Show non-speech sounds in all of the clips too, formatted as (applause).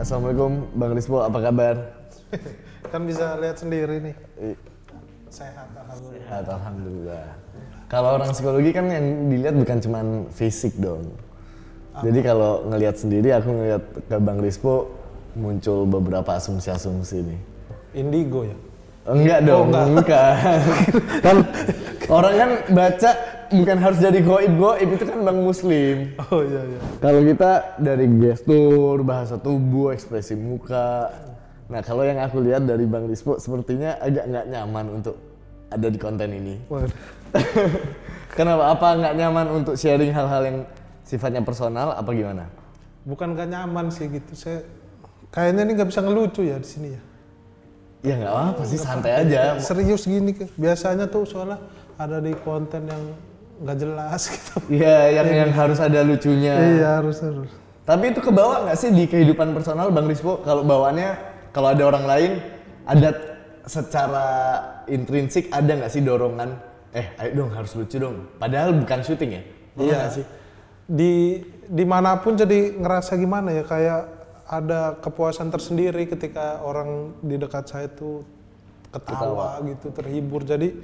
Assalamualaikum Bang Rispo, apa kabar? (laughs) kan bisa lihat sendiri nih sehat alhamdulillah Sehat, Alhamdulillah. Kalau orang psikologi kan yang dilihat bukan cuman fisik dong. Jadi kalau ngelihat sendiri, aku ngelihat ke Bang Rispo muncul beberapa asumsi-asumsi nih. indigo ya Enggak dong, enggak. bukan. (laughs) kan orang kan baca bukan harus jadi goib goib itu kan bang muslim. oh iya iya Kalau kita dari gestur, bahasa tubuh, ekspresi muka. Nah kalau yang aku lihat dari bang Rispo sepertinya agak nggak nyaman untuk ada di konten ini. (laughs) Kenapa? Apa nggak nyaman untuk sharing hal-hal yang sifatnya personal? Apa gimana? bukan gak nyaman sih gitu saya kayaknya ini nggak bisa ngelucu ya di sini ya Ya nggak apa sih, santai aja. serius gini ke biasanya tuh soalnya ada di konten yang nggak jelas (laughs) gitu Iya, yang yang harus ada lucunya. iya harus harus Tapi itu kebawa nggak sih di kehidupan personal Bang Rispo? Kalau bawaannya, kalau ada orang lain, ada secara intrinsik ada nggak sih dorongan? Eh, ayo dong harus lucu dong. Padahal bukan syuting ya? Pernah Iya. sih? di di mana pun jadi ngerasa gimana ya kayak ada kepuasan tersendiri ketika orang di dekat saya tuh ketawa, gitu terhibur jadi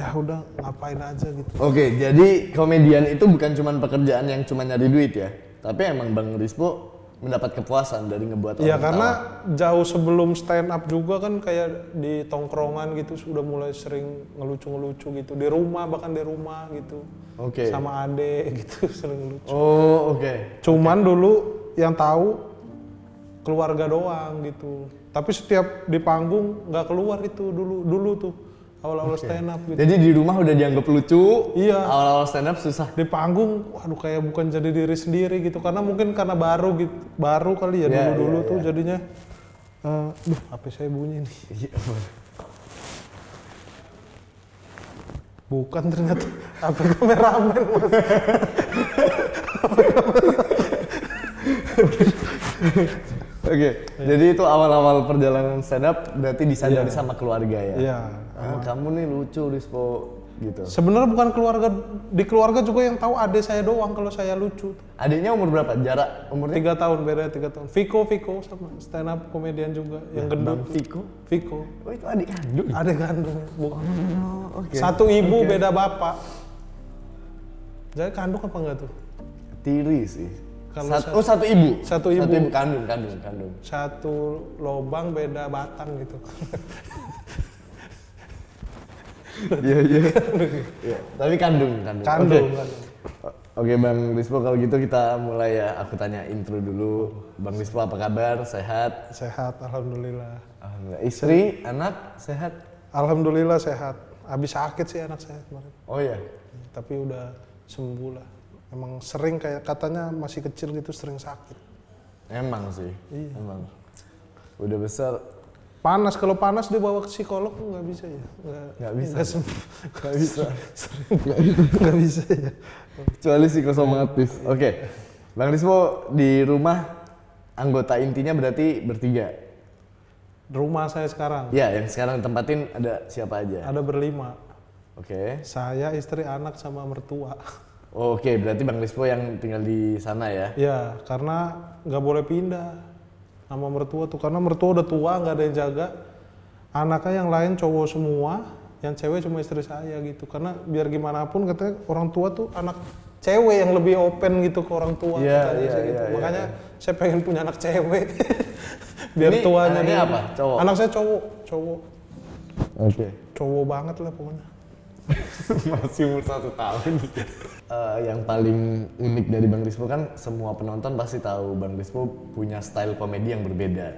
ya udah ngapain aja gitu Oke, jadi komedian itu bukan cuma pekerjaan yang cuma nyari duit ya, tapi emang Bang Rispo mendapat kepuasan dari ngebuat Iya orang karena ketawa. jauh sebelum stand up juga kan kayak di tongkrongan gitu sudah mulai sering ngelucu-ngelucu gitu di rumah bahkan di rumah gitu Oke. sama ade gitu (laughs) sering ngelucu. Oh, oke. Cuman dulu yang tahu keluarga doang gitu. Tapi setiap di panggung nggak keluar itu dulu dulu tuh awal-awal stand up gitu. Jadi di rumah udah dianggap lucu. Iya. Awal-awal stand up susah. Di panggung, waduh kayak bukan jadi diri sendiri gitu karena mungkin karena baru gitu baru kali ya Iya, dulu-dulu iya, tuh iya. jadinya eh duh HP saya bunyi nih. Iya. Bukan ternyata HP kameramen mas. (laughs) Oke, jadi itu awal-awal perjalanan stand up berarti disadari sama keluarga ya. Iya. Ah, kamu nih lucu Rispo gitu. Sebenarnya bukan keluarga di keluarga juga yang tahu adik saya doang kalau saya lucu. Adiknya umur berapa? Jarak umurnya? Tiga tahun beda tiga tahun. Viko Viko sama stand up komedian juga yang gendut. Bang Viko. Viko. Oh itu adik kandung. Adik kandung. Bukan. Oh, oke. Satu ibu beda bapak. Jadi kandung apa enggak tuh? Tiri sih. Kalau Sat- satu- oh satu ibu. satu ibu. Satu ibu kandung, kandung, kandung. Satu lobang beda batang gitu. (laughs) Iya iya. Iya. Tapi kandung, kandung. Kandung. Oke. kandung. Oke Bang Rispo kalau gitu kita mulai ya. Aku tanya intro dulu. Bang Rispo apa kabar? Sehat? Sehat, alhamdulillah. Alhamdulillah. Istri, anak sehat? Alhamdulillah sehat. Habis sakit sih anak saya kemarin. Oh iya. Tapi udah sembuh lah. Emang sering kayak katanya masih kecil gitu sering sakit. Emang sih. Iya. Emang. Udah besar Panas kalau panas dibawa ke psikolog nggak bisa ya. Nggak, bisa. Nggak, bisa. (laughs) nggak bisa ya. Kecuali psikosomatis. Oke. Bang Rispo di rumah anggota intinya berarti bertiga. Rumah saya sekarang Ya, yang sekarang tempatin ada siapa aja? ada berlima. Oke. Saya, istri, anak sama mertua. Oke, berarti Bang Rispo yang tinggal di sana ya. Ya, karena nggak boleh pindah sama mertua tuh karena mertua udah tua nggak ada yang jaga. Anaknya yang lain cowok semua, yang cewek cuma istri saya gitu. Karena biar gimana pun katanya orang tua tuh anak cewek yang lebih open gitu ke orang tua Iya, katanya iya, sih gitu. iya, iya, Makanya saya pengen punya anak cewek. (laughs) biar Ini tuanya anaknya dia- apa? Cowok? Anak saya cowok, cowok. Oke. Cowok banget lah pokoknya. (laughs) Masih umur satu tahun. Eh, yang paling unik dari Bang Rispo kan semua penonton pasti tahu Bang Rispo punya style komedi yang berbeda.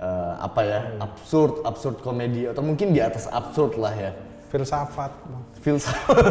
Eh, apa ya? Absurd, absurd komedi atau mungkin di atas absurd lah ya. Filsafat. Filsafat.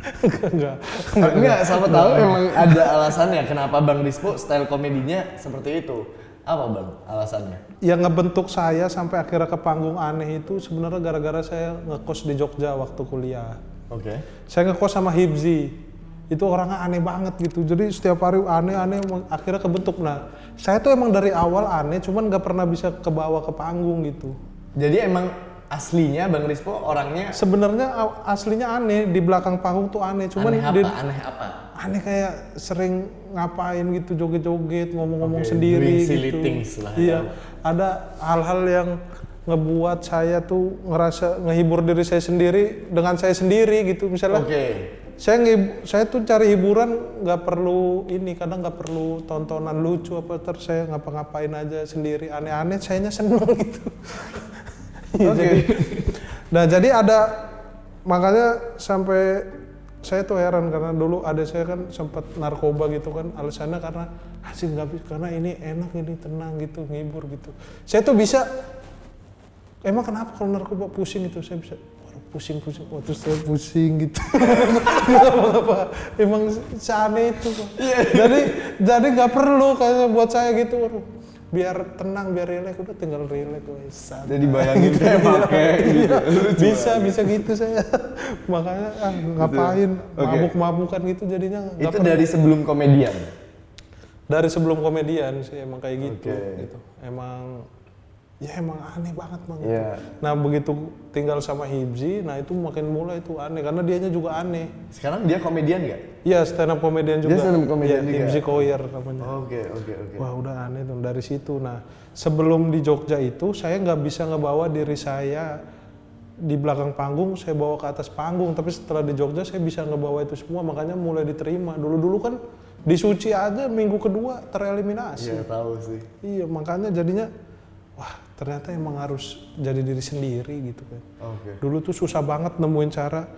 (laughs) Enggak. Enggak, siapa tahu emang ada alasannya kenapa Bang Rispo style komedinya seperti itu. Apa Bang alasannya? yang ngebentuk saya sampai akhirnya ke panggung aneh itu sebenarnya gara-gara saya ngekos di Jogja waktu kuliah. Oke. Saya ngekos sama Hibzi. Itu orangnya aneh banget gitu. Jadi setiap hari aneh-aneh akhirnya kebentuk. Nah, saya tuh emang dari awal aneh cuman nggak pernah bisa kebawa ke panggung gitu. Jadi emang aslinya Bang Rispo orangnya Sebenarnya aslinya aneh di belakang panggung tuh aneh, cuman aneh apa? di, Aneh apa? aneh kayak sering ngapain gitu joget-joget ngomong-ngomong Oke, sendiri gitu. lah Iya, ya. ada hal-hal yang ngebuat saya tuh ngerasa ngehibur diri saya sendiri dengan saya sendiri gitu. Misalnya Oke. saya ngehib- saya tuh cari hiburan nggak perlu ini kadang nggak perlu tontonan lucu apa terus saya ngapa-ngapain aja sendiri aneh-aneh sayanya seneng (laughs) gitu. (laughs) Iya, Oke. jadi- nah jadi ada makanya sampai saya tuh heran karena dulu ada saya kan sempat narkoba gitu kan alasannya karena hasil nggak bisa karena ini enak ini tenang gitu ngibur gitu. Saya tuh bisa emang kenapa kalau narkoba pusing itu saya bisa "Waduh, pusing pusing. Oh, terus saya pusing gitu. (laughs) Apa-apa. Emang seaneh itu Pak. jadi jadi nggak perlu kayak buat saya gitu Waduh, biar tenang biar rileks udah tinggal rileks wes santai. Jadi bayangin kayak pakai gitu. Lucu bisa bisa gitu saya (laughs) makanya ah, ngapain Oke. mabuk-mabukan gitu jadinya Itu dari sebelum komedian. dari sebelum komedian sih emang kayak gitu, Oke. gitu. emang ya emang aneh banget bang Iya. nah begitu tinggal sama Hibzi nah itu makin mulai itu aneh karena dianya juga aneh Sekarang dia komedian nggak? Iya stand up komedian juga Dia stand up comedian Iya, juga. Hibzi Koyer namanya Oke oke oke. wah udah aneh tuh dari situ nah sebelum di Jogja itu saya nggak bisa ngebawa diri saya di belakang panggung saya bawa ke atas panggung tapi setelah di Jogja saya bisa ngebawa itu semua makanya mulai diterima dulu dulu kan di Suci aja minggu kedua tereliminasi Iya tahu sih. Iya, makanya jadinya wah ternyata emang harus jadi diri sendiri gitu kan. Oke. Dulu tuh susah banget nemuin cara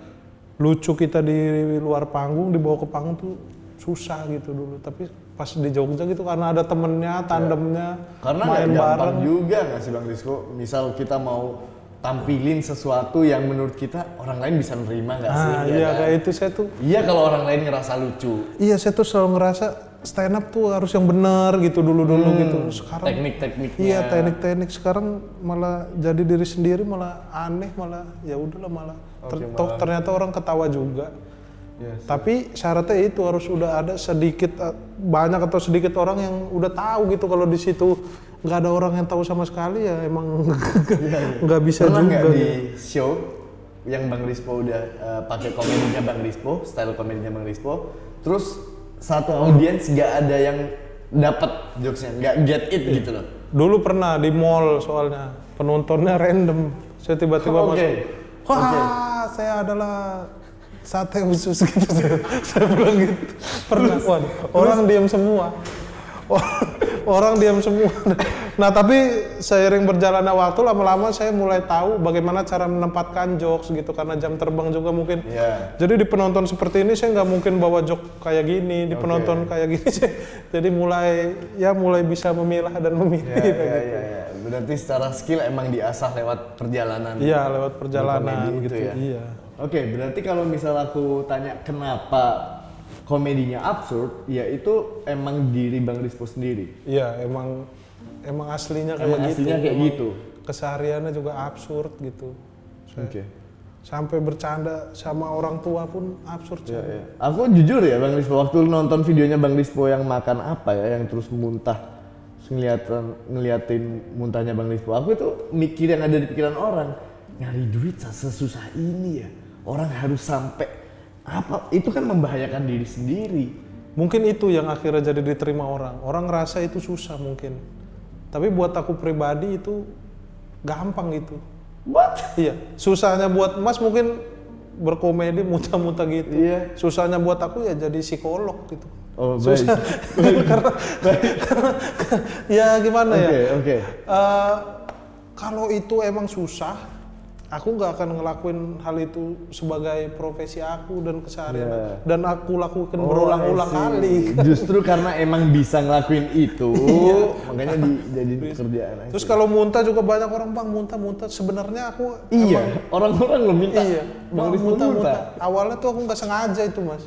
lucu kita di luar panggung dibawa ke panggung tuh susah gitu dulu. Tapi pas di Jogja gitu karena ada temennya, tandemnya, Karena main bareng. juga nggak sih Bang Rizko? Misal kita mau tampilin sesuatu yang menurut kita orang lain bisa nerima nggak sih? Nah, Ya iya kan? kayak itu saya tuh Iya kalau orang lain ngerasa lucu. iya saya tuh selalu ngerasa stand up tuh harus yang benar gitu dulu-dulu gitu. Sekarang Teknik-tekniknya. Iya teknik-teknik sekarang malah jadi diri sendiri malah aneh malah ya udahlah malah, Ter- Oke, toh malah- ternyata orang ketawa juga. Yes. Tapi syaratnya itu harus udah ada sedikit eh, banyak atau sedikit orang yang udah tahu gitu kalau di situ nggak ada orang yang tahu sama sekali ya emang (laughs) nggak bisa Pernah juga. nggak di show yang Bang Rispo udah eh, pakai komedinya Bang Rispo, style komedinya Bang Rispo, terus satu audiens nggak ada yang dapat jokesnya, nggak get it gitu loh. Dulu pernah di mall soalnya penontonnya random. Saya tiba-tiba Oke. masuk. Wah, saya adalah sate usus gitu. (laughs) saya, bilang gitu. Pernah. Waduh, orang diam semua. (laughs) orang diam semua. Nah, tapi seiring berjalannya waktu lama-lama saya mulai tahu bagaimana cara menempatkan jokes gitu karena jam terbang juga mungkin. Iya. Jadi di penonton seperti ini saya nggak mungkin bawa jok kayak gini, di Oke. penonton kayak gini. (laughs) saya- Jadi mulai ya mulai bisa memilah dan memilih. Ya, gitu. ya, ya, ya. Berarti secara skill emang diasah lewat perjalanan. Iya lewat perjalanan gitu. itu ya? Iya. Oke, berarti kalau misal aku tanya kenapa komedinya absurd, ya itu emang diri Bang Rispo sendiri. Iya emang emang aslinya kayak Emang gitu. aslinya kayak Emang gitu. Kesehariannya juga absurd gitu. Oke. Sampai bercanda sama orang tua pun absurd. Ya, ya. Aku jujur ya Bang Rispo, waktu nonton videonya Bang Rispo yang makan apa ya, yang terus muntah, ngeliatin, ngeliatin muntahnya Bang Rispo, aku itu mikir yang ada di pikiran orang, nyari duit sesusah ini ya, orang harus sampai apa, itu kan membahayakan diri sendiri. Mungkin itu yang akhirnya jadi diterima orang. Orang ngerasa itu susah mungkin. Tapi buat aku pribadi itu gampang gitu. What? Iya, susahnya buat Mas mungkin berkomedi muntah-muntah gitu. Iya. Susahnya buat aku ya jadi psikolog gitu. Oh baik. Susah. (laughs) karena, karena (laughs) ya gimana ya? Oke oke. Eh, kalau itu emang susah, aku nggak akan ngelakuin hal itu sebagai profesi aku dan keseharian Iya. dan aku lakukan Oh, berulang-ulang kali. (laughs) Justru karena emang bisa ngelakuin itu, makanya di, jadi pekerjaan. Terus kalau muntah juga banyak orang bang muntah-muntah. Sebenarnya aku iya, orang-orang lo minta. iya Bang Bang, Rispo muntah-muntah. Awalnya tuh aku nggak sengaja itu mas.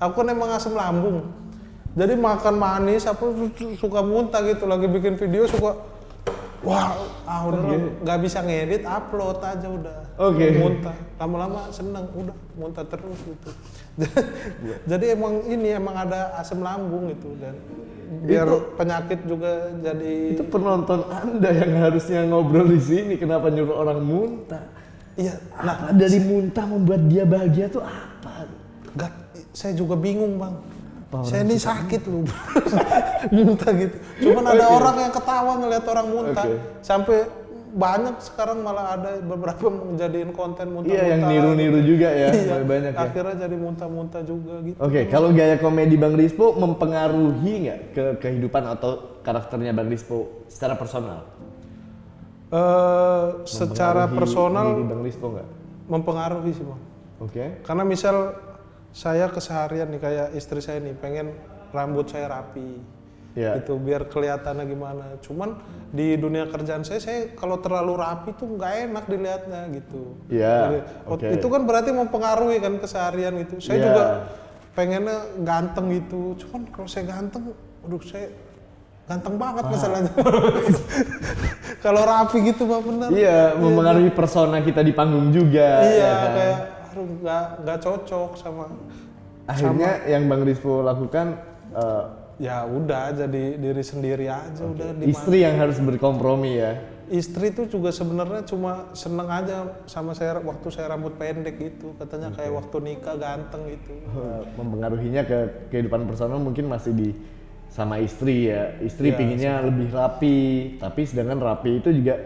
Aku kan emang asam lambung. Jadi makan manis aku su- suka muntah gitu. Lagi bikin video suka Wah, ah udah nggak bisa ngedit, upload aja udah. Oke. Muntah, lama-lama seneng, udah muntah terus gitu. (laughs) Jadi emang ini emang ada asam lambung gitu dan biar penyakit juga jadi Itu penonton Anda yang harusnya ngobrol di sini. Kenapa nyuruh orang muntah? iya nah Apa dari muntah membuat dia bahagia tuh apa? Gak, saya juga bingung bang. Apa saya ini sakit loh, (laughs) muntah gitu. Cuman ada orang yang ketawa ngelihat orang muntah, Oke. sampai banyak sekarang malah ada beberapa menjadiin konten muntah-muntah. Iya, yang niru-niru juga ya. (laughs) Iya, banyak ya. akhirnya jadi muntah-muntah juga gitu. Oke, kalau gaya komedi Bang Rispo mempengaruhi nggak ke kehidupan atau karakternya Bang Rispo secara personal? Eh, secara personal Bang Rispo nggak? mempengaruhi sih bang. Oke. Karena misal saya keseharian nih kayak istri saya nih pengen rambut saya rapi. Ya. gitu biar kelihatannya gimana cuman di dunia kerjaan saya saya kalau terlalu rapi tuh nggak enak dilihatnya gitu Iya, Jadi, oh, oke. itu kan berarti mempengaruhi kan keseharian itu saya Iya. juga pengennya ganteng gitu cuman kalau saya ganteng aduh saya ganteng banget masalahnya (laughs) kalau rapi gitu mah bener Iya, mempengaruhi persona kita di panggung juga. iya ya kan? kayak aduh nggak nggak cocok sama Akhirnya yang Bang Rispo lakukan eh, ya udah jadi diri sendiri aja udah di istri yang harus berkompromi ya. istri tuh juga sebenarnya cuma seneng aja sama saya waktu saya rambut pendek gitu. Katanya kayak waktu nikah ganteng gitu. Eh, mempengaruhinya ke kehidupan personal mungkin masih di sama istri ya. Istri Iya, pinginnya lebih rapi, tapi sedangkan rapi itu juga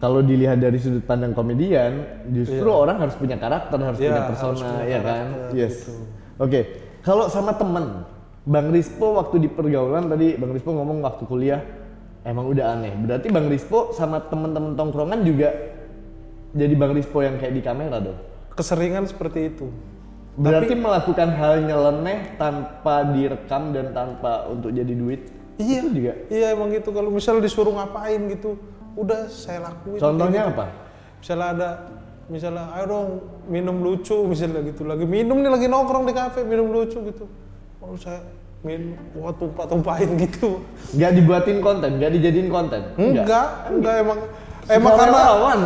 kalau dilihat dari sudut pandang komedian, justru orang harus punya karakter, harus Iya, punya harus persona, punya ya kan? karakter, Yes. gitu. Oke, kalau sama temen, Bang Rispo waktu di pergaulan tadi Bang Rispo ngomong waktu kuliah emang udah aneh. Berarti Bang Rispo sama temen-temen tongkrongan juga jadi Bang Rispo yang kayak di kamera dong. keseringan seperti itu Berarti melakukan hal nyeleneh tanpa direkam dan tanpa untuk jadi duit. iya Itu juga. iya emang gitu kalau misal disuruh ngapain gitu udah saya lakuin Contohnya gitu. apa? misalnya ada misalnya ayo dong minum lucu (laughs) misalnya gitu lagi minum nih lagi nongkrong di kafe minum lucu gitu kalau saya minum wah tumpah tumpahin gitu Gak dibuatin konten, gak dijadiin konten. Enggak, enggak emang emang karena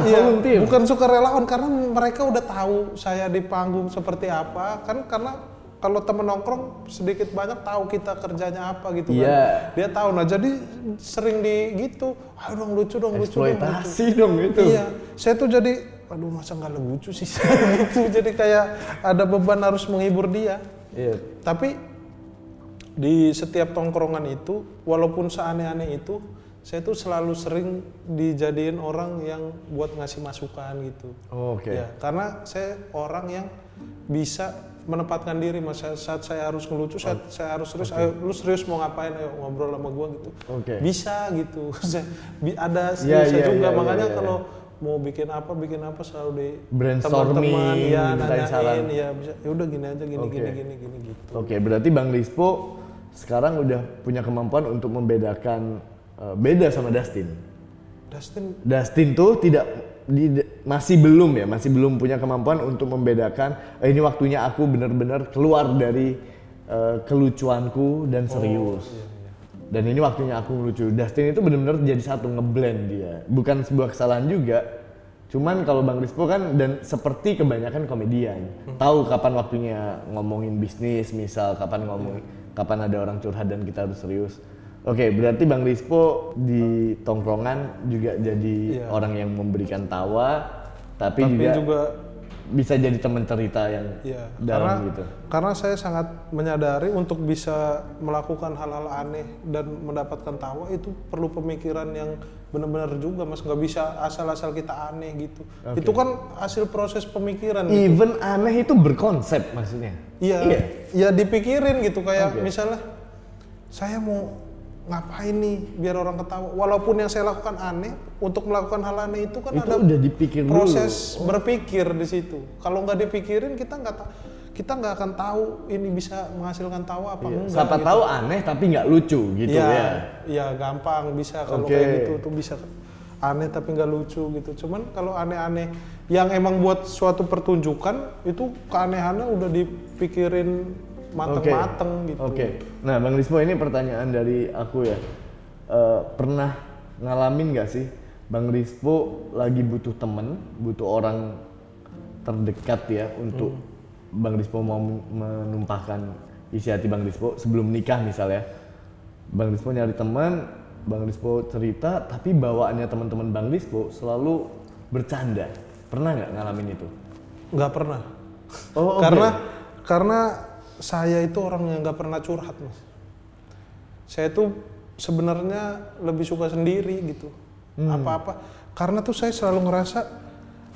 iya, volunteer. bukan sukarelawan karena mereka udah tahu saya di panggung seperti apa kan karena kalau temen nongkrong sedikit banyak tahu kita kerjanya apa gitu Iya. kan dia tahu nah jadi sering di gitu ayo dong lucu dong lucu dong gitu. Eksploitasi dong itu. iya saya tuh jadi aduh masa nggak lucu sih (laughs) gitu jadi kayak ada beban harus menghibur dia Iya. tapi di setiap tongkrongan itu, walaupun seaneh-aneh itu, saya tuh selalu sering dijadiin orang yang buat ngasih masukan gitu. Oke. Ya, karena saya orang yang bisa menempatkan diri mas saat saya harus ngelucu, saat saya harus serius, ayo lu serius mau ngapain, ayo ngobrol sama gua gitu. Oke. Bisa gitu. (laughs) Ada Iya, seriusnya iya, juga, iya, makanya iya, iya. kalau mau bikin apa, bikin apa selalu di Brainstorming, teman-teman, ya mintain saran. nanyain, ya bisa. Ya udah gini aja, gini, Oke. gini, gini, gini gitu. Oke, berarti Bang Rispo sekarang udah punya kemampuan untuk membedakan eh, beda sama Dustin. Dustin Dustin tuh tidak di- masih belum ya, masih belum punya kemampuan untuk membedakan eh, ini waktunya aku benar-benar keluar dari eh, kelucuanku dan serius. Dan ini waktunya aku lucu. Dustin itu benar-benar jadi satu ngeblend dia. Bukan sebuah kesalahan juga. Cuman kalau Bang Rispo kan dan seperti kebanyakan komedian, tahu kapan waktunya ngomongin bisnis, misal kapan ngomong kapan ada orang curhat dan kita harus serius. Oke, berarti Bang Rispo di tongkrongan juga jadi Iya. orang yang memberikan tawa, tapi, tapi juga, juga bisa jadi teman cerita yang ya karena dalam gitu. karena saya sangat menyadari untuk bisa melakukan hal-hal aneh dan mendapatkan tawa itu perlu pemikiran yang benar-benar juga mas nggak bisa asal-asal kita aneh gitu Oke. itu kan hasil proses pemikiran gitu. Even aneh itu berkonsep maksudnya. iya ya dipikirin gitu kayak Oke. misalnya saya mau ngapain nih biar orang ketawa walaupun yang saya lakukan aneh untuk melakukan hal aneh itu kan Itu ada udah dipikir dulu. proses berpikir di situ. Kalau nggak dipikirin kita nggak ta- kita nggak akan tahu ini bisa menghasilkan tawa apa Iya. enggak. Siapa gitu. tahu aneh tapi nggak lucu gitu Iya, ya. Iya gampang bisa kalau Oke. kayak gitu tuh bisa aneh tapi nggak lucu gitu. Cuman kalau aneh-aneh yang emang buat suatu pertunjukan itu keanehannya udah dipikirin mateng-mateng gitu. Oke. Nah, Bang Rismo ini pertanyaan dari aku ya. Eh, pernah ngalamin nggak sih Bang Rispo lagi butuh temen, butuh orang terdekat ya untuk Bang Rispo mau men- menumpahkan isi hati Bang Rispo sebelum nikah misalnya. Bang Rispo nyari teman, Bang Rispo cerita, tapi bawaannya teman-teman Bang Rispo selalu bercanda. Pernah nggak ngalamin itu? nggak pernah Oh, oke. karena karena saya itu orang yang nggak pernah curhat mas. Saya tuh sebenarnya lebih suka sendiri gitu. Apa-apa. Karena tuh saya selalu ngerasa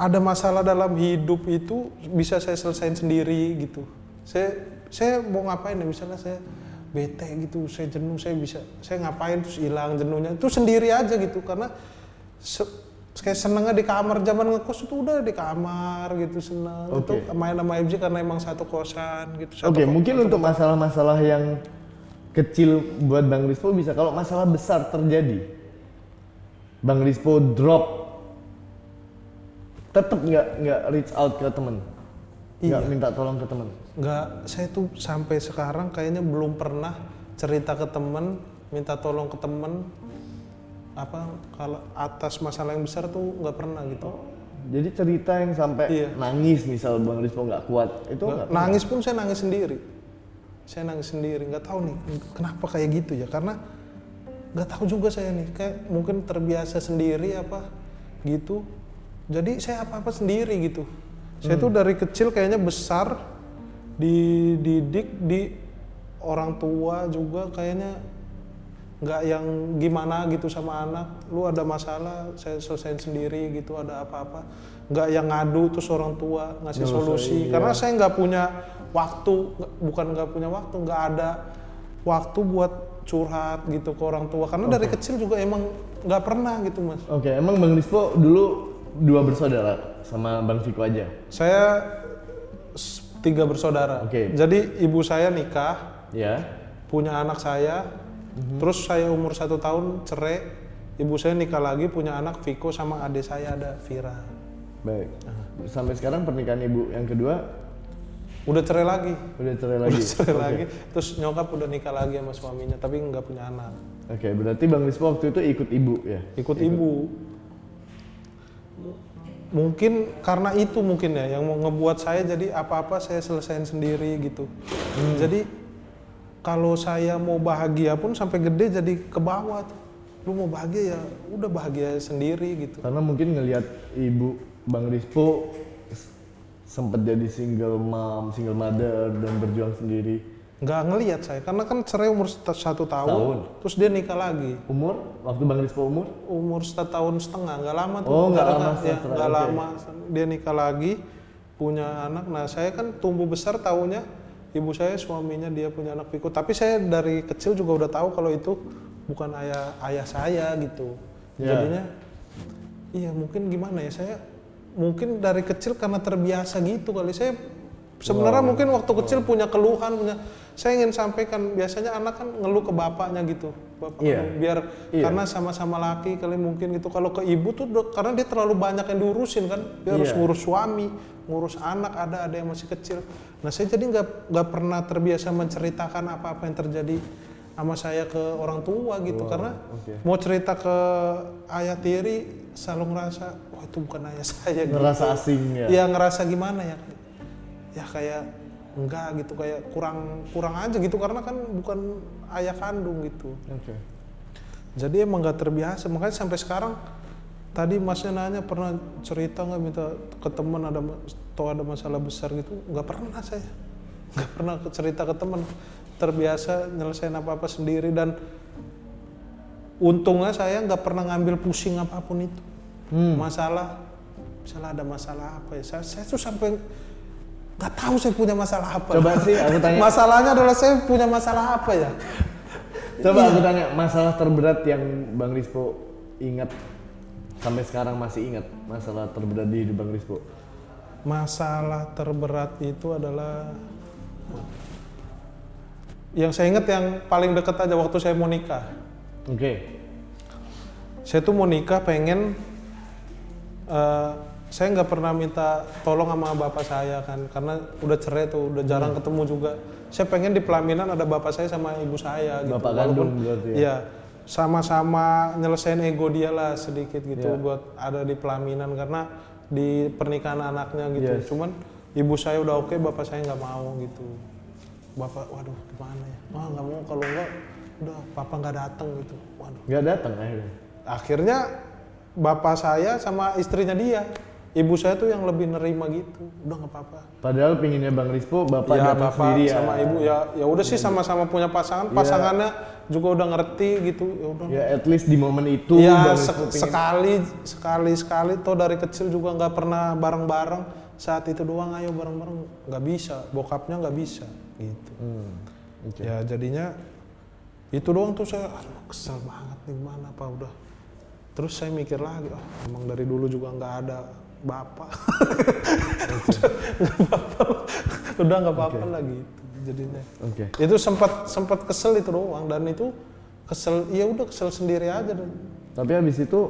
ada masalah dalam hidup itu bisa saya selesain sendiri gitu. Saya saya mau ngapain ya? Misalnya saya bete gitu saya jenuh saya bisa saya ngapain terus hilang jenuhnya? Itu sendiri aja gitu. Karena se- kayak senengnya di kamar zaman ngekos itu udah di kamar gitu seneng Oke. itu main sama MJ karena emang satu kosan gitu Oke, ko- mungkin untuk masalah-masalah yang kecil buat Bang Rispo bisa. Kalau masalah besar terjadi, Bang Rispo drop, tetap nggak nggak reach out ke temen, nggak Iya. minta tolong ke temen. nggak saya tuh sampai sekarang kayaknya belum pernah cerita ke temen minta tolong ke temen apa kalau atas masalah yang besar tuh nggak pernah gitu. Jadi cerita yang sampai Iya. nangis misal Bang Rispo nggak kuat itu Nggak- nangis pun saya nangis sendiri. Saya nangis sendiri nggak tahu nih kenapa kayak gitu ya? Karena nggak tahu juga saya nih kayak mungkin terbiasa sendiri apa gitu. Jadi saya apa apa sendiri gitu. Saya tuh dari kecil kayaknya besar dididik di orang tua juga kayaknya nggak yang gimana gitu sama anak lu ada masalah saya selesaiin sendiri gitu ada apa-apa nggak yang ngadu terus orang tua ngasih Nyelesain, solusi iya. karena saya nggak punya waktu nggak- bukan nggak punya waktu nggak ada waktu buat curhat gitu ke orang tua karena dari kecil juga emang nggak pernah gitu mas Oke, emang Bang Rispo dulu dua bersaudara sama Bang Viko aja. saya tiga bersaudara Oke. jadi ibu saya nikah Ya. punya anak saya, terus saya umur satu tahun cerai, ibu saya nikah lagi punya anak Viko sama adik saya ada Vira. Baik. Sampai sekarang pernikahan ibu yang kedua Udah cerai lagi, udah cerai lagi. udah cerai Oke. lagi. Terus nyokap udah nikah lagi sama suaminya, tapi nggak punya anak. Oke, berarti Bang Rispo waktu itu ikut ibu ya. Ikut ibu. Mungkin karena itu mungkin ya yang mau ngebuat saya jadi apa-apa saya selesain sendiri gitu. Jadi kalau saya mau bahagia pun sampai gede jadi ke bawah tuh. Lu mau bahagia ya udah bahagia sendiri gitu. Karena mungkin ngelihat ibu Bang Rispo sempat jadi single mom, single mother dan berjuang sendiri. nggak ngelihat saya karena kan cerai umur satu tahun, Setahun. terus dia nikah lagi Umur waktu Bang Rispo umur? umur setahun setengah nggak lama tuh Oh, nggak lama ya, nggak oke. lama dia nikah lagi punya anak nah saya kan tumbuh besar tahunya ibu saya suaminya dia punya anak Viko tapi saya dari kecil juga udah tahu kalau itu bukan ayah ayah saya gitu Ya. jadinya iya mungkin gimana ya saya mungkin dari kecil karena terbiasa gitu kali saya sebenarnya Wow. mungkin waktu kecil punya keluhan punya saya ingin sampaikan biasanya anak kan ngeluh ke bapaknya gitu bapak Iya. ngeluh, biar Iya. karena sama-sama laki kali mungkin gitu kalau ke ibu tuh karena dia terlalu banyak yang diurusin kan dia harus Iya. ngurus suami ngurus anak ada ada yang masih kecil nah saya jadi nggak nggak pernah terbiasa menceritakan apa-apa yang terjadi sama saya ke orang tua gitu Wow, karena oke. mau cerita ke ayah tiri selalu ngerasa wah itu bukan ayah saya gitu. (laughs) Ngerasa asing ya. Iya ngerasa gimana ya? Ya kayak enggak gitu kayak kurang kurang aja gitu karena kan bukan ayah kandung gitu. Oke. Jadi emang nggak terbiasa makanya sampai sekarang tadi masnya nanya pernah cerita nggak minta ke teman ada atau ada masalah besar gitu? Nggak pernah saya. Nggak pernah cerita ke teman. Terbiasa nyelesain apa apa sendiri dan untungnya saya nggak pernah ngambil pusing apa pun itu. Masalah misalnya ada masalah apa ya saya, saya tuh sampai nggak tahu saya punya masalah apa. Coba sih aku tanya. (laughs) masalahnya adalah saya punya masalah apa ya? Coba Iya. aku tanya masalah terberat yang Bang Rispo ingat sampai sekarang masih ingat masalah terberat di Bang Rispo. masalah terberat itu adalah yang saya ingat yang paling dekat aja waktu saya mau nikah. Oke. Saya tuh mau nikah pengen eh, saya nggak pernah minta tolong sama bapak saya kan karena udah cerai tuh udah jarang Hmm. ketemu juga. Saya pengen di pelaminan ada bapak saya sama ibu saya gitu. Bapak Walaupun- kandung berarti ya? Iya. Sama-sama nyelesain ego dia lah sedikit gitu Iya. buat ada di pelaminan karena di pernikahan anaknya gitu. Yes. Cuman ibu saya udah oke, bapak saya nggak mau gitu. bapak waduh gimana ya wah nggak mau kalau enggak udah papa nggak datang gitu waduh Nggak datang akhirnya. akhirnya bapak saya sama istrinya dia ibu saya tuh yang lebih nerima gitu udah nggak apa-apa Padahal pinginnya Bang Rispo bapak ya datang bapak sendiri ya. sama ibu ya ya udah sih sama-sama punya pasangan Iya. pasangannya juga udah ngerti gitu. Ya udah. Ya at least di momen itu ya se- sekali sekali sekali toh dari kecil juga nggak pernah bareng-bareng. Saat itu doang ayo bareng-bareng. Nggak bisa bokapnya nggak bisa gitu. Hmm, oke. ya jadinya itu doang tuh saya aduh, kesel banget nih gimana apa udah. Terus saya mikir lagi oh emang dari dulu juga nggak ada bapak. (laughs) Apa-apa. udah nggak apa-apa lagi gitu jadinya. Oke. itu sempat sempat kesel itu doang dan itu kesel ya udah kesel sendiri aja dan Tapi habis itu?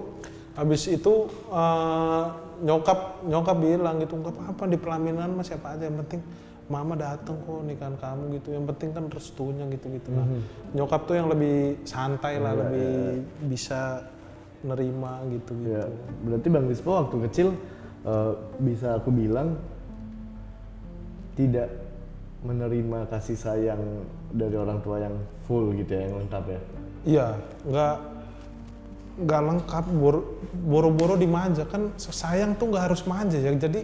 Habis itu eh, nyokap nyokap bilang gitu nggak apa-apa di pelaminan mah siapa aja yang penting mama datang kok nikahan kamu gitu. Yang penting kan restunya gitu gitu nah nyokap tuh yang lebih santai lah lebih bisa nerima gitu gitu ya berarti Bang Rispo waktu kecil eh, bisa aku bilang tidak menerima kasih sayang dari orang tua yang full gitu ya, yang lengkap ya. iya nggak nggak lengkap bor- boro-boro dimanja kan sayang tuh nggak harus manja ya jadi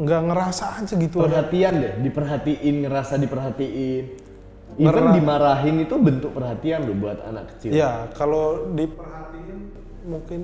nggak ngerasa aja gitu ada Perhatian deh, diperhatiin, ngerasa diperhatiin. Even dimarahin itu bentuk perhatian loh buat anak kecil. Ya, kalau diperhatiin mungkin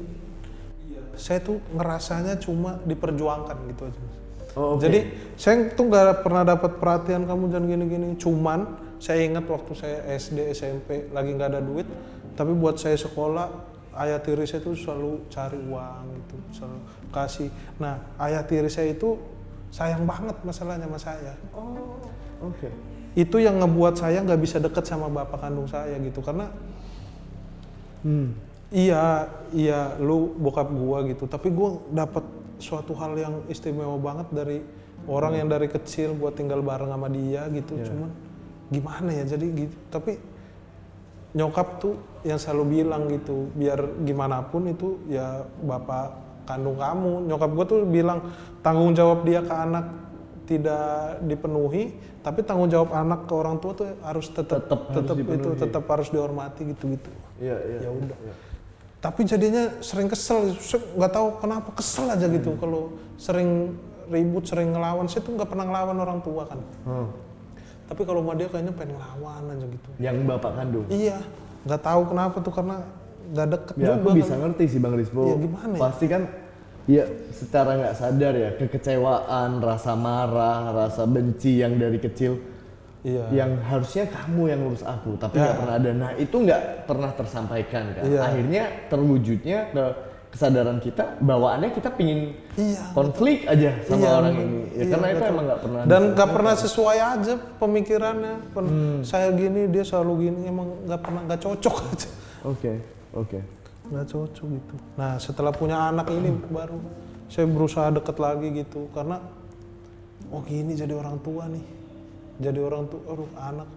iya. saya tuh ngerasanya cuma diperjuangkan gitu aja. Mas. Oh, oke. Jadi saya tuh nggak pernah dapat perhatian kamu jangan gini-gini. Cuman saya ingat waktu saya SD SMP lagi nggak ada duit, tapi buat saya sekolah ayah tiri saya tuh selalu cari uang gitu, selalu kasih. Nah ayah tiri saya itu sayang banget masalahnya sama saya Oh, oke. itu yang ngebuat saya nggak bisa deket sama bapak kandung saya gitu karena Hmm. iya iya lu bokap gua gitu tapi gua dapat suatu hal yang istimewa banget dari orang yang dari kecil gua tinggal bareng sama dia gitu Iya. cuman gimana ya jadi gitu tapi nyokap tuh yang selalu bilang gitu biar gimana pun itu ya bapak kandung kamu nyokap gua tuh bilang tanggung jawab dia ke anak tidak dipenuhi tapi tanggung jawab anak ke orang tua tuh harus tetap Tetap tetap itu tetap harus dihormati gitu gitu Iya, iya. Ya udah. iya. Tapi jadinya sering kesel Se- nggak tahu kenapa kesel aja gitu kalau sering ribut sering ngelawan saya tuh nggak pernah ngelawan orang tua kan Hmm. tapi kalau sama dia kayaknya pengen ngelawan aja gitu Yang bapak kandung. iya nggak tahu kenapa tuh karena nggak deket Ya aku juga bisa kan. ngerti sih Bang Rispo. Iya, gimana ya? Pasti kan ya secara nggak sadar ya kekecewaan, rasa marah, rasa benci yang dari kecil iya yang harusnya kamu yang ngurus aku tapi Ya. nggak pernah ada. Nah itu nggak pernah tersampaikan kan. Iya. Akhirnya terwujudnya ke kesadaran kita bawaannya kita pingin iya konflik aja sama Iya, orang ini. Ya Iya, karena itu betul. emang nggak pernah. dan nggak pernah sesuai aja pemikirannya Pen- Hmm. saya gini dia selalu gini emang nggak pernah nggak cocok (laughs) aja Oke oke. nggak cocok gitu. Nah setelah punya anak ini baru saya berusaha deket lagi gitu karena oh gini jadi orang tua nih, jadi orang tua, aduh anak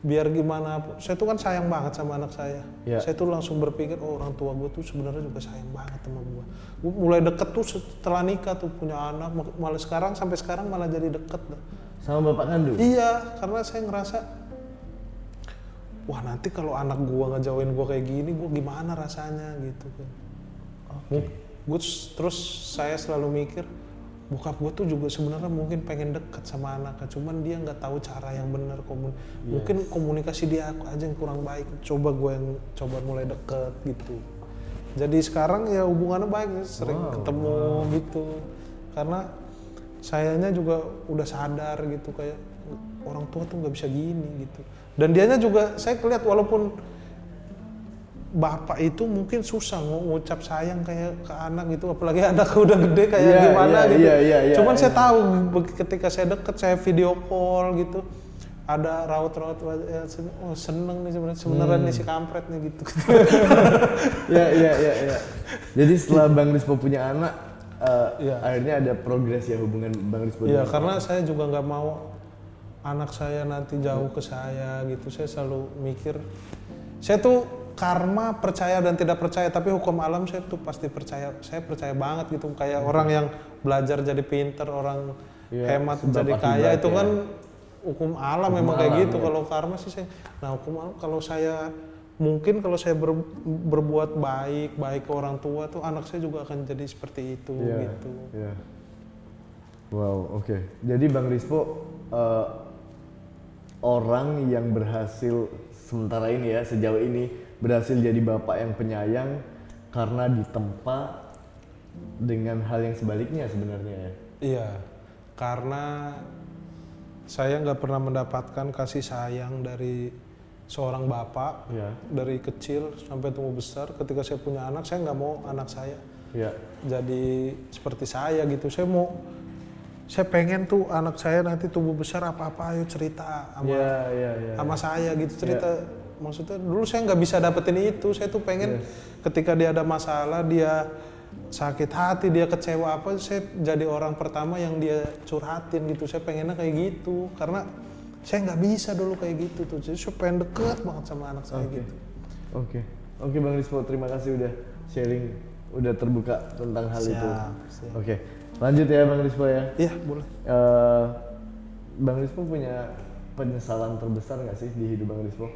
biar gimana pun, saya tuh kan sayang banget sama anak saya. Ya. Saya tuh langsung berpikir oh orang tua gue tuh sebenarnya juga sayang banget sama gue. Gue mulai deket tuh setelah nikah tuh punya anak, malah sekarang sampai sekarang malah jadi deket. Sama bapak kandung. Iya, karena saya ngerasa wah nanti kalau anak gua ngejauhin gua kayak gini, gua gimana rasanya gitu kan. Gue terus saya selalu mikir bokap gua tuh juga sebenarnya mungkin pengen deket sama anaknya, cuman dia nggak tahu cara yang benar komun. Mungkin komunikasi dia aku aja yang kurang baik. Coba gua yang coba mulai deket gitu. Jadi sekarang ya hubungannya baik, sering Wow. ketemu gitu. Karena sayanya juga udah sadar gitu kayak orang tua tuh nggak bisa gini gitu dan dianya juga saya kelihat walaupun bapak itu mungkin susah ngu- ngucap sayang kayak ke anak gitu apalagi (laughs) anak udah gede kayak Iya, gimana iya, gitu iya, iya, iya, cuman saya iya. tahu ketika saya deket saya video call gitu ada raut-raut ya, oh seneng nih sebenarnya sebenarnya Hmm. nih si kampret nih gitu (laughs) ya ya ya ya jadi setelah Bang Rispo punya anak eh, Iya. akhirnya ada progres ya hubungan Bang Rispo Iya, dengan karena saya juga nggak mau anak saya nanti jauh ke saya gitu. Saya selalu mikir, saya tuh karma percaya dan tidak percaya, tapi hukum alam saya tuh pasti percaya. Saya percaya banget gitu, kayak orang yang belajar jadi pinter, orang Iya, hemat jadi kaya itu ya. kan hukum alam Hukum memang kayak alam, gitu ya. kalau karma sih saya nah hukum alam kalau saya mungkin kalau saya ber- berbuat baik baik ke orang tua tuh anak saya juga akan jadi seperti itu Iya, gitu iya. Wow, oke. Jadi Bang Rispo eh, orang yang berhasil sementara ini ya sejauh ini berhasil jadi bapak yang penyayang karena ditempa dengan hal yang sebaliknya sebenarnya ya. iya karena saya nggak pernah mendapatkan kasih sayang dari seorang bapak Iya. dari kecil sampai tumbuh besar ketika saya punya anak saya nggak mau anak saya Iya. jadi seperti saya gitu saya mau saya pengen tuh anak saya nanti tumbuh besar apa apa ayo cerita sama Iya, iya, iya. sama saya gitu cerita maksudnya dulu saya nggak bisa dapetin itu saya tuh pengen Yes. ketika dia ada masalah dia sakit hati dia kecewa apa saya jadi orang pertama yang dia curhatin gitu saya pengennya kayak gitu karena saya nggak bisa dulu kayak gitu tuh jadi saya pengen deket banget sama anak saya Oke. gitu Oke. Oke Bang Rispo, terima kasih udah sharing, udah terbuka tentang hal itu. Siap, siap. Oke. Lanjut ya Bang Rispo ya. iya boleh Eh, Bang Rispo punya penyesalan terbesar nggak sih di hidup Bang Rispo?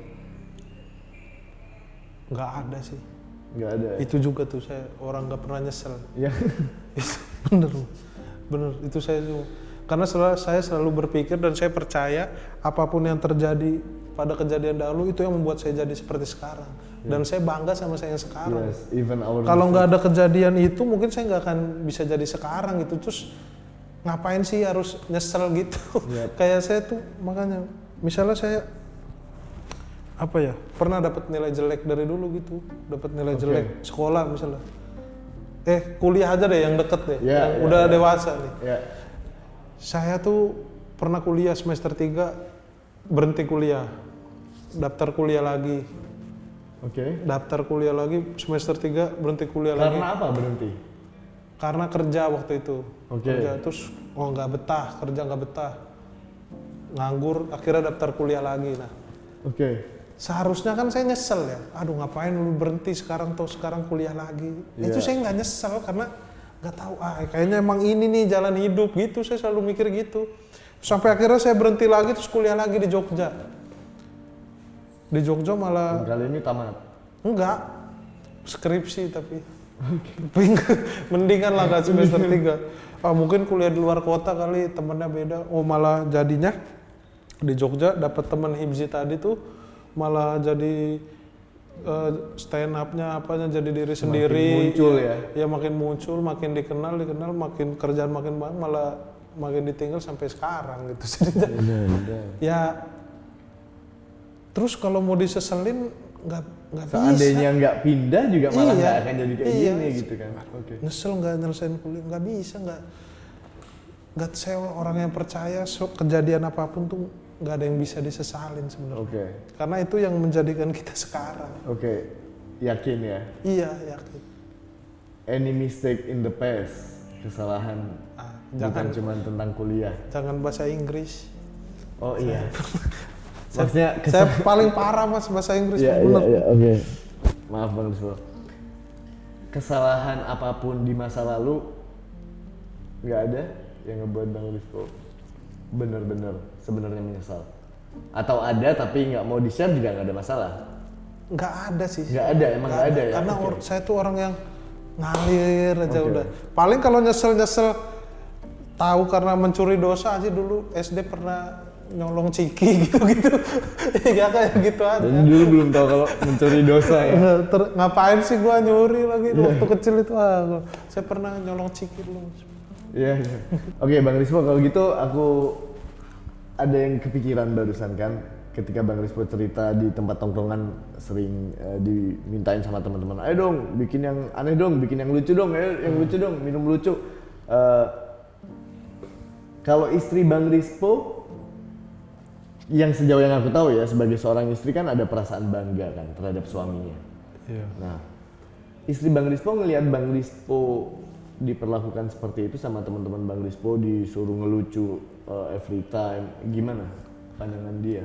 Nggak ada sih Nggak ada. ya? itu juga tuh saya orang nggak pernah nyesel Ya. (laughs) Itu bener bener itu saya tuh karena selalu, saya selalu berpikir dan saya percaya apa pun yang terjadi pada kejadian dahulu itu yang membuat saya jadi seperti sekarang dan saya bangga sama saya yang sekarang yes, even our kalau nggak ada kejadian itu mungkin saya nggak akan bisa jadi sekarang gitu terus ngapain sih harus nyesel gitu Yep. (laughs) kayak saya tuh makanya misalnya saya apa ya pernah dapat nilai jelek dari dulu gitu dapat nilai Oke. jelek sekolah misalnya eh kuliah aja deh yang deket deh Ya, yang ya, udah ya. dewasa nih ya. saya tuh pernah kuliah semester 3 berhenti kuliah daftar kuliah lagi Oke. daftar kuliah lagi semester 3 berhenti kuliah lagi Karena apa berhenti? karena kerja waktu itu Oke. kerja terus oh nggak betah kerja nggak betah nganggur akhirnya daftar kuliah lagi nah Oke. Seharusnya kan saya nyesel ya aduh ngapain lu berhenti sekarang tuh sekarang kuliah lagi itu Iya. saya nggak nyesel karena nggak tahu ah kayaknya emang ini nih jalan hidup gitu saya selalu mikir gitu sampai akhirnya saya berhenti lagi terus kuliah lagi di Jogja di Jogja malah Kali ini tamat. Enggak. Skripsi tapi. Mendingan lah gak semester 3. Ah, mungkin kuliah di luar kota kali temennya beda. Oh malah jadinya di Jogja dapat teman Hibzi tadi tuh malah jadi eh, stand up-nya apanya jadi diri sendiri. muncul ya. Ya makin muncul, makin dikenal, dikenal, makin kerjaan makin banyak, malah makin ditinggal sampai sekarang gitu. (laughs) ya terus kalau mau diseselin nggak nggak bisa. Seandainya nggak pindah juga malah Iya. nggak akan jadi kayak Iya. gini gitu kan. Oke. nyesel nggak nyelesain kuliah nggak bisa nggak nggak saya orang yang percaya so, kejadian apa pun tuh nggak ada yang bisa disesalin sebenarnya Oke. karena itu yang menjadikan kita sekarang Oke. Yakin ya. iya yakin Any mistake in the past, kesalahan ah, bukan jangan cuma tentang kuliah. jangan bahasa Inggris Oh iya. (laughs) Maksudnya saya paling parah mas bahasa Inggris Iya, iya, iya, oke. Maaf Bang Rizal. Kesalahan apa pun di masa lalu nggak ada yang ngebuat Bang Rizko bener-bener sebenarnya menyesal. Atau ada tapi nggak mau di-share juga nggak ada masalah. nggak ada sih Nggak ada, emang nggak ada ya? karena or- saya tuh orang yang ngalir aja Oke. udah paling kalau nyesel nyesel tahu karena mencuri dosa aja dulu SD pernah nyolong ciki (laughs) gitu gitu ya kayak gitu aja Dan dulu belum tahu kalau mencuri dosa ya. Ter- ngapain sih gua nyuri lagi waktu kecil itu ah gua- saya pernah nyolong ciki dulu Iya. iya. Oke Bang Rispo kalau gitu aku ada yang kepikiran barusan kan ketika Bang Rispo cerita di tempat tongkrongan sering eh, dimintain sama teman-teman, ayo dong bikin yang aneh dong, bikin yang lucu dong, ayo yang lucu dong, minum lucu. Eh, kalau istri Bang Rispo yang sejauh yang aku tahu ya sebagai seorang istri kan ada perasaan bangga kan terhadap suaminya. iya Nah, istri Bang Rispo ngelihat Bang Rispo diperlakukan seperti itu sama teman-teman Bang Rispo disuruh ngelucu uh, every time, gimana pandangan dia?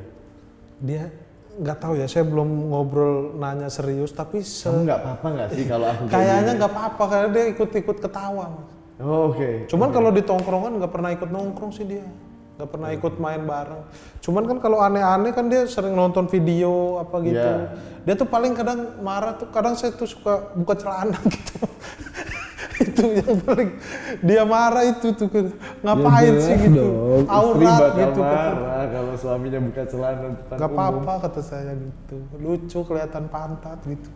dia nggak tahu ya saya belum ngobrol nanya serius tapi se- Kamu nggak apa-apa nggak sih kalau aku kayak kayaknya gini? nggak apa-apa karena dia ikut-ikut ketawa Mas. Oh, Oke. Cuman kalau di tongkrongan nggak pernah ikut nongkrong sih dia. nggak pernah ikut main bareng cuman kan kalau aneh-aneh kan dia sering nonton video apa gitu Iya. dia tuh paling kadang marah tuh kadang saya tuh suka buka celana (laughs) gitu itu (laughs) yang paling dia marah itu tuh ngapain Ya sih jelas gitu dong, aurat gitu marah kalau suaminya buka celana depan Gak umum. apa-apa kata saya gitu lucu kelihatan pantat gitu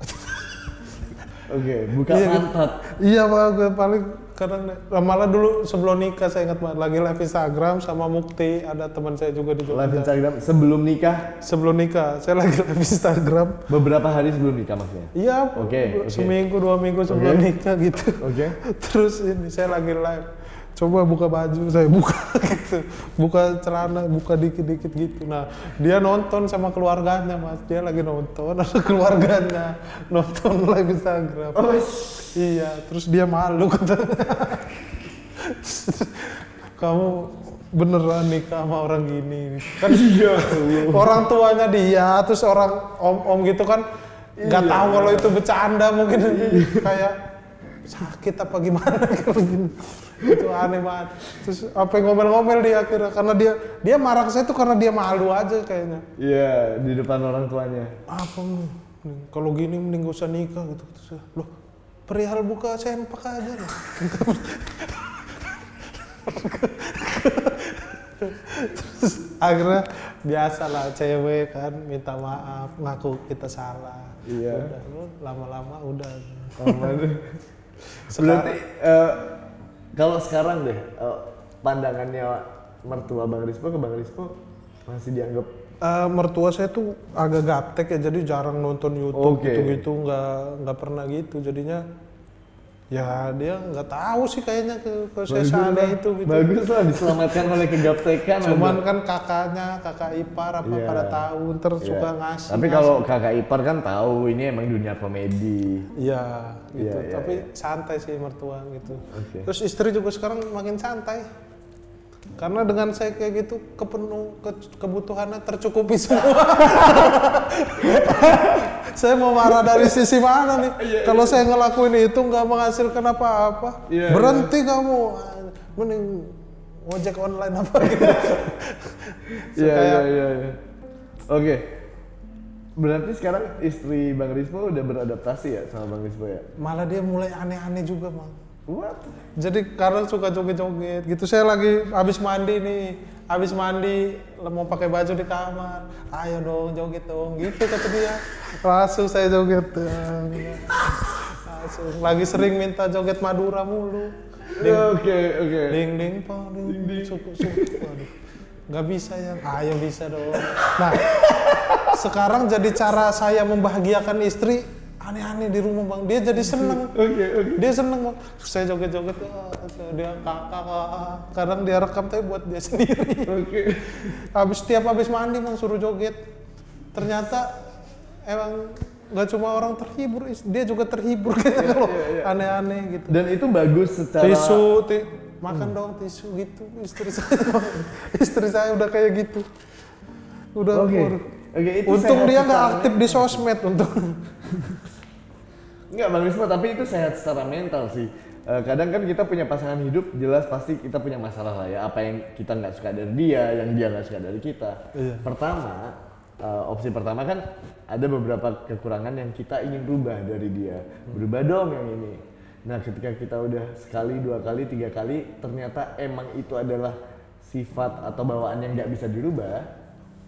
Oke, buka Iya, pantat. iya pak gue paling kadang malah dulu sebelum nikah saya ingat banget. Lagi live Instagram sama Mukti. Ada teman saya juga di Jogja. Live Instagram sebelum nikah, sebelum nikah. Saya lagi live Instagram. Beberapa hari sebelum nikah maksudnya. iya. Oke, oke. seminggu dua minggu sebelum Oke. nikah gitu. Oke. (laughs) terus ini saya lagi live coba buka baju saya buka (laughs) gitu. Buka celana buka dikit-dikit gitu. Nah dia nonton sama keluarganya mas. Dia lagi nonton ada (laughs) keluarganya. Nonton live Instagram. Oh, iya terus dia malu. Katanya (laughs) kamu beneran nikah sama orang gini? Kan iya. orang tuanya dia terus orang om-om gitu kan nggak tahu kalau itu bercanda mungkin. Kayak sakit apa gimana? Kalau gini itu aneh banget. Terus apa yang ngomel-ngomel dia akhirnya karena dia dia marah ke saya tuh karena dia malu aja kayaknya. Iya, di depan orang tuanya. apa nih kalau gini mending gak usah nikah gitu. Terus saya, loh perihal buka sempak aja loh terus akhirnya biasalah cewek kan minta maaf ngaku kita salah. Iya. udah lu lama-lama udah. Aman. Sekarang- Berarti eh, kalau sekarang deh eh, pandangannya mertua Bang Rispo ke Bang Rispo masih dianggap Eh, mertua saya tuh agak gaptek ya jadi jarang nonton YouTube Oke. gitu-gitu nggak nggak pernah gitu jadinya ya dia nggak tahu sih kayaknya ke, ke lah. itu gitu Bagus lah diselamatkan oleh kegaptekan. (laughs) cuman ada. kan kakaknya kakak ipar apa Iya. pada tahu ntar suka ngasih Tapi kalau kakak ipar kan tahu ini emang dunia komedi. iya gitu Iya, iya, tapi santai sih mertua gitu Oke. terus istri juga sekarang makin santai karena dengan saya kayak gitu kepenuh ke- kebutuhannya tercukupi semua (laughs) saya mau marah dari (laughs) sisi mana nih kalau saya ngelakuin itu nggak menghasilkan apa-apa Iya, berhenti kamu mending ojek online apa (laughs) gitu Iya iya iya. iya. Oke. Berarti sekarang istri Bang Rispo udah beradaptasi ya sama Bang Rispo ya? malah dia mulai aneh-aneh juga mang What? Jadi karena suka joget-joget gitu. Saya lagi habis mandi nih, habis mandi mau pakai baju di kamar. Ayo dong joget dong, gitu kata dia. Langsung saya joget. Langsung. Lagi sering minta joget Madura mulu. Oke oke. Ding ding pong ding ding suku suku. Waduh. Nggak bisa ya. Ayo bisa dong. Nah, sekarang jadi cara saya membahagiakan istri aneh-aneh di rumah bang. Dia jadi seneng. (laughs) Oke oke. Dia seneng Bang. saya joget-joget ah, dia kakak ah. kadang dia rekam tapi buat dia (laughs) sendiri Oke. habis tiap habis mandi bang suruh joget ternyata emang nggak cuma orang terhibur dia juga terhibur (laughs) kayaknya kalau aneh-aneh gitu Dan itu bagus secara tisu ti- makan dong tisu gitu istri saya istri saya udah kayak gitu udah Oke. waduh. Oke, itu untung dia nggak aktif di sosmed untung Enggak Bang Rispo, tapi itu sehat secara mental sih. Eh, kadang kan kita punya pasangan hidup, jelas pasti kita punya masalah lah ya. Apa yang kita nggak suka dari dia, yang dia nggak suka dari kita. Iya. Pertama, eh, opsi pertama kan ada beberapa kekurangan yang kita ingin rubah dari dia. Berubah dong yang ini. Nah, ketika kita udah sekali, dua kali, tiga kali, ternyata emang itu adalah sifat atau bawaan yang nggak bisa dirubah,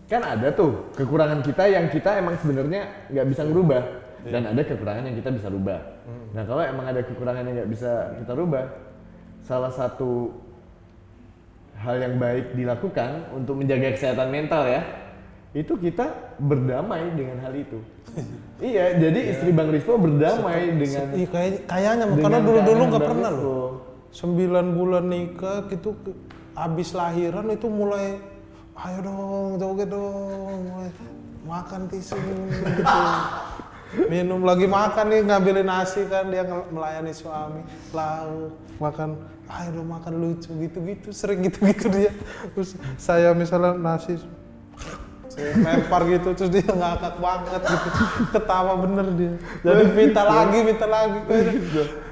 kan ada tuh kekurangan kita yang kita emang sebenarnya nggak bisa ngerubah dan ada kekurangan yang kita bisa rubah. Nah kalau emang ada kekurangan yang nggak bisa kita rubah, salah satu hal yang baik dilakukan untuk menjaga kesehatan mental ya, itu kita berdamai dengan hal itu. (laughs) iya, jadi istri Bang Rispo berdamai dengan Ih, kayak, kayaknya dengan karena dulu-dulu nggak pernah Rispo. loh. Sembilan bulan nikah gitu, abis lahiran itu mulai, ayo dong, joget dong, mulai makan tisu gitu. (laughs) Minum lagi makan nih ngambilin nasi kan dia melayani suami, lauk makan, ayo dong makan lucu gitu-gitu, sering gitu-gitu dia. Terus saya misalnya nasi saya lempar gitu terus dia ngakak banget gitu. Ketawa bener dia. Jadi minta lagi minta lagi.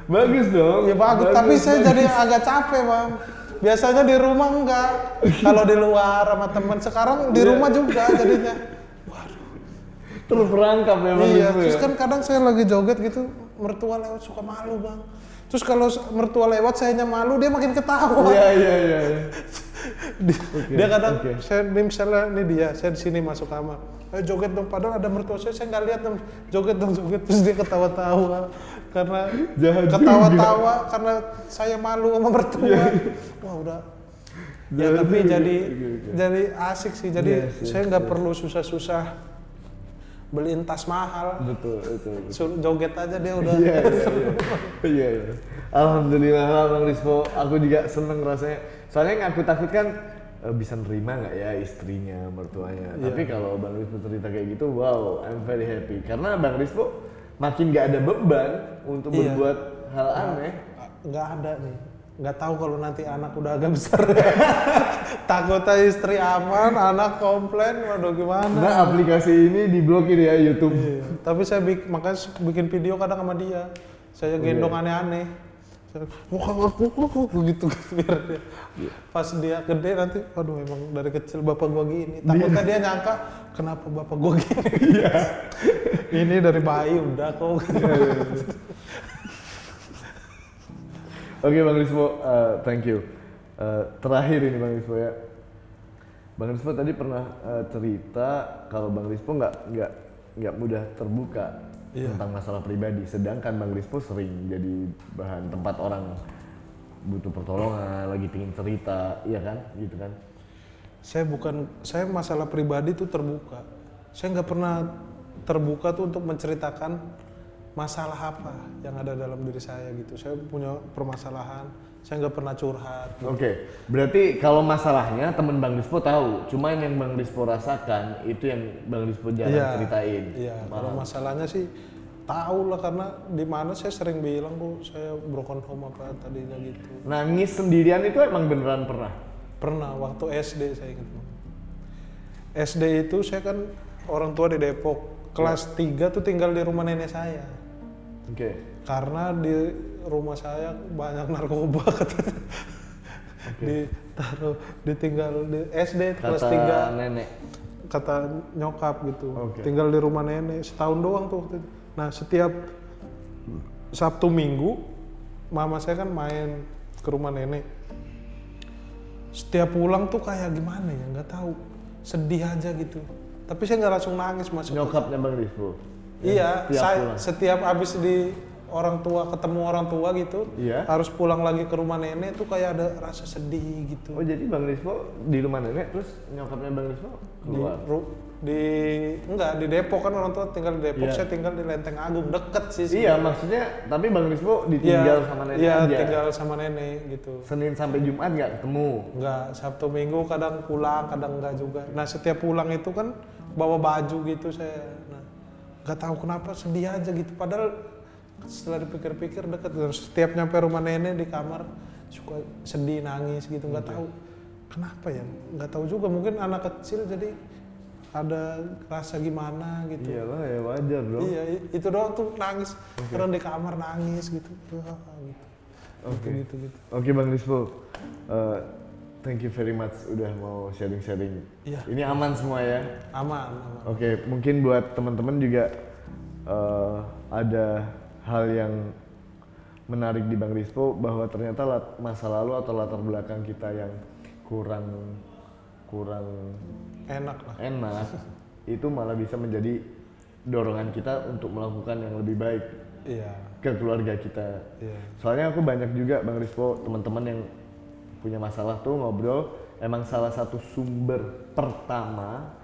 Bagus dong. ya bagus tapi saya jadi agak capek bang. Biasanya di rumah enggak. Kalau di luar sama teman sekarang di Iya. rumah juga jadinya Terperangkap ya Bang iya terus ya? kan kadang saya lagi joget gitu mertua lewat suka malu bang terus kalau mertua lewat sayanya malu dia makin ketawa Iya iya iya. iya. (laughs) dia, dia kadang oke. saya ini misalnya ini dia saya di sini masuk kamar eh joget dong padahal ada mertua saya saya nggak lihat dong joget dong joget terus dia ketawa-tawa karena Jahat ketawa-tawa karena saya malu sama mertua Iya. wah udah ya tapi juga. jadi Oke, oke. jadi asik sih jadi Yes, yes, saya nggak perlu susah-susah beliin tas mahal Betul betul. betul. suruh joget aja dia udah Iya iya iya. Iya iya. Alhamdulillah lah, Bang Rispo, aku juga seneng rasanya. Soalnya yang aku takut kan eh, bisa nerima nggak ya istrinya, mertuanya. Iya. Tapi kalau Bang Rispo cerita kayak gitu, wow, I'm very happy. Karena Bang Rispo makin nggak ada beban untuk Iya. berbuat hal aneh. nggak ada nih nggak tahu kalau nanti anak udah agak besar. (laughs) Takutnya istri aman anak komplain. Waduh gimana? Nah aplikasi ini diblokir ya YouTube. Iya. tapi saya bik- makanya bikin video kadang sama dia. Saya gendong aneh-aneh. Gitu (laughs) biar dia pas dia gede nanti aduh emang dari kecil bapak gua gini. Takutnya dia nyangka kenapa bapak gua gini? (laughs) Ini dari bayi udah kok Oke Bang Rispo, eh, thank you. Eh, terakhir ini Bang Rispo ya. Bang Rispo tadi pernah eh, cerita kalau Bang Rispo nggak nggak nggak mudah terbuka Iya. tentang masalah pribadi, sedangkan Bang Rispo sering jadi bahan tempat orang butuh pertolongan, lagi pingin cerita, iya kan, gitu kan? saya bukan saya masalah pribadi tuh terbuka saya nggak pernah terbuka tuh untuk menceritakan masalah apa yang ada dalam diri saya gitu. Saya punya permasalahan saya nggak pernah curhat Oke, berarti kalau masalahnya temen Bang Rispo tahu, cuma yang Bang Rispo rasakan itu yang Bang Rispo jarang Iya, ceritain. iya. Kalau masalahnya sih tahu lah karena di mana saya sering bilang kok saya broken home apa tadinya gitu. Nangis sendirian itu emang beneran pernah? pernah waktu SD saya ingat. SD itu saya kan orang tua di Depok. Kelas 3 tuh tinggal di rumah nenek saya Oke. karena di rumah saya banyak narkoba (laughs) katanya ditaruh ditinggal di SD kelas Kata 3 nenek. kata nyokap gitu Oke. tinggal di rumah nenek setahun doang tuh waktu itu. nah setiap Sabtu Minggu mama saya kan main ke rumah nenek setiap pulang tuh kayak gimana ya nggak tahu sedih aja gitu tapi saya nggak langsung nangis masuk Nyokapnya Bang. Iya, Setiap saya pulang. setiap abis di orang tua ketemu orang tua gitu, Iya. harus pulang lagi ke rumah nenek tuh kayak ada rasa sedih gitu. Oh jadi Bang Rispo di rumah nenek terus nyokapnya Bang Rispo Di, keluar. ru- di enggak di Depok kan orang tua tinggal di Depok, Iya. saya tinggal di Lenteng Agung, deket sih. Iya maksudnya tapi Bang Rispo ditinggal Iya, sama nenek Iya, aja. tinggal sama nenek gitu. Senin sampai Jumat nggak ketemu. Enggak, Sabtu Minggu kadang pulang, kadang enggak juga. Nah, setiap pulang itu kan bawa baju gitu saya. Nggak tahu kenapa sedih aja gitu. Padahal setelah dipikir-pikir deket. Terus Setiap nyampe rumah nenek di kamar suka sedih, nangis gitu. Nggak tahu kenapa ya. Nggak tahu juga. Mungkin anak kecil jadi ada rasa gimana gitu. Iyalah ya wajar bro. Iya, itu doang tuh nangis. Karena di kamar nangis gitu. Gitu. Oke. Gitu, gitu, gitu. Oke Bang Rispo, Eh, thank you very much udah mau sharing-sharing. Iya. Ini aman semua ya. Aman, aman. Oke, mungkin buat teman-teman juga eh, ada hal yang menarik di Bang Rispo bahwa ternyata lat- masa lalu atau latar belakang kita yang kurang kurang Enak lah. enak (laughs) itu malah bisa menjadi dorongan kita untuk melakukan yang lebih baik Iya, ke keluarga kita. iya. Soalnya aku banyak juga Bang Rispo teman-teman yang punya masalah tuh ngobrol emang salah satu sumber pertama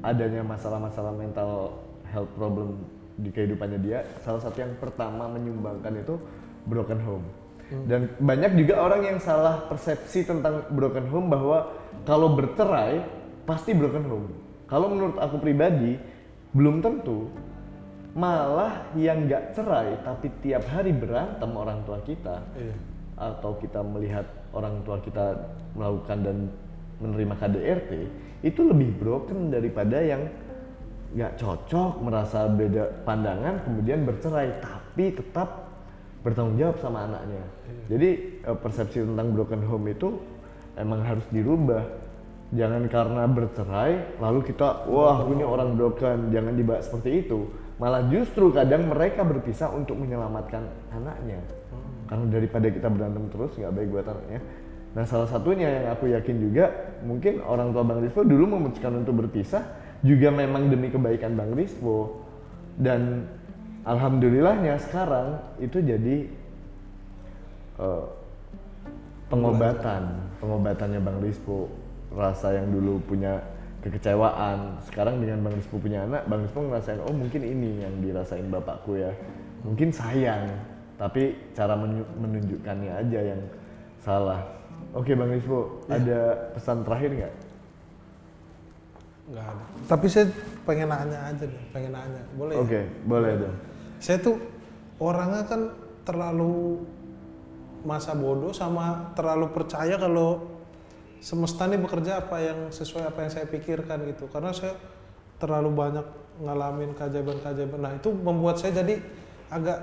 adanya masalah-masalah mental health problem di kehidupannya dia salah satu yang pertama menyumbangkan itu broken home. Dan banyak juga orang yang salah persepsi tentang broken home bahwa kalau bercerai pasti broken home. Kalau menurut aku pribadi belum tentu malah yang nggak cerai tapi tiap hari berantem orang tua kita Iya. Atau kita melihat orang tua kita melakukan dan menerima KDRT itu lebih broken daripada yang nggak cocok merasa beda pandangan kemudian bercerai tapi tetap bertanggung jawab sama anaknya. Jadi eh, persepsi tentang broken home itu emang harus dirubah. Jangan karena bercerai lalu kita wah ini orang broken, jangan dibahas seperti itu. Malah justru kadang mereka berpisah untuk menyelamatkan anaknya. Karena daripada kita berantem terus nggak baik buat anaknya. Nah salah satunya yang aku yakin juga mungkin orang tua Bang Rispo dulu memutuskan untuk berpisah juga memang demi kebaikan Bang Rispo dan alhamdulillahnya sekarang itu jadi eh, pengobatan pengobatannya Bang Rispo rasa yang dulu punya kekecewaan. Sekarang dengan Bang Rispo punya anak Bang Rispo ngerasain oh mungkin ini yang dirasain bapakku ya. Mungkin sayang tapi cara menunjukkannya aja yang salah. Oke Bang Rispo ada pesan terakhir nggak? Nggak ada. Tapi saya pengen nanya aja deh pengen nanya. Boleh ya? oke boleh dong. Saya tuh orangnya kan terlalu masa bodoh sama terlalu percaya kalau semesta ini bekerja apa yang sesuai apa yang saya pikirkan gitu. Karena saya terlalu banyak ngalamin keajaiban-keajaiban. Nah itu membuat saya jadi agak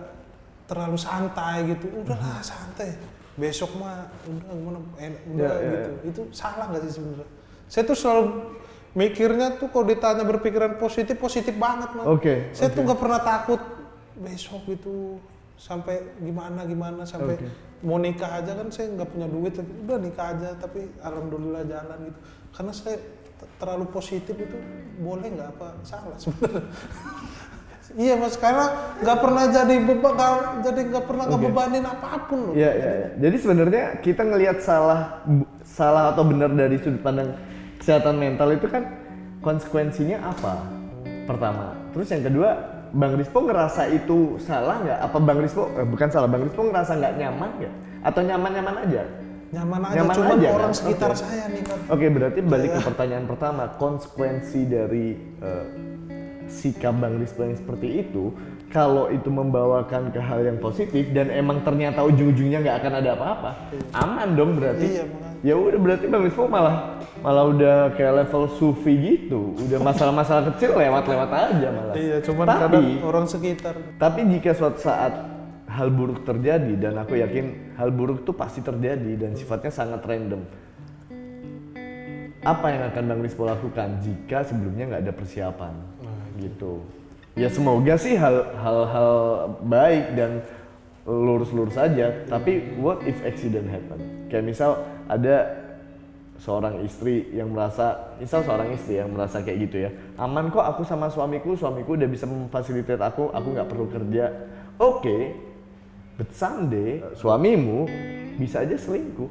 terlalu santai gitu. Udahlah santai. Besok mah udah gimana? Enak udah Ya, ya, gitu. itu salah nggak sih sebenarnya? Saya tuh selalu mikirnya tuh kalau ditanya berpikiran positif positif banget mah Oke, saya oke. tuh nggak pernah takut besok gitu sampai gimana gimana sampai Oke. mau nikah aja kan saya nggak punya duit tapi udah nikah aja tapi alhamdulillah jalan gitu karena saya terlalu positif itu boleh nggak apa salah sebenarnya (laughs) iya mas karena nggak pernah jadi beban jadi nggak pernah Oke. ngebebanin apa pun loh Iya, iya. iya. Jadi sebenarnya kita ngelihat salah salah atau benar dari sudut pandang kesehatan mental itu kan konsekuensinya apa? Pertama. Terus yang kedua, Bang Rispo ngerasa itu salah nggak? Apa Bang Rispo eh, bukan salah, Bang Rispo ngerasa nggak nyaman nggak? Atau nyaman-nyaman aja? nyaman aja Nyaman cuman aja, orang kan? sekitar Oke. saya nih kan Oke, berarti balik ke pertanyaan pertama, konsekuensi dari eh, sikap Bang Rispo yang seperti itu, kalau itu membawakan ke hal yang positif dan emang ternyata ujung-ujungnya nggak akan ada apa-apa, aman dong berarti. Iya. Ya udah berarti Bang Rispo malah malah udah kayak level sufi gitu, udah masalah-masalah kecil lewat-lewat aja malah. iya cuman Tapi- kadang orang sekitar Tapi jika suatu saat hal buruk terjadi dan aku yakin hal buruk tuh pasti terjadi dan sifatnya sangat random. Apa yang akan Bang Rispo lakukan jika sebelumnya nggak ada persiapan? Gitu. Ya semoga sih hal hal-hal baik dan lurus-lurus aja. Tapi what if accident happen? Kayak misal ada seorang istri yang merasa, misal seorang istri yang merasa kayak gitu ya, aman kok aku sama suamiku, suamiku udah bisa memfasilitasi aku, aku nggak perlu kerja. Oke, but someday suamimu bisa aja selingkuh.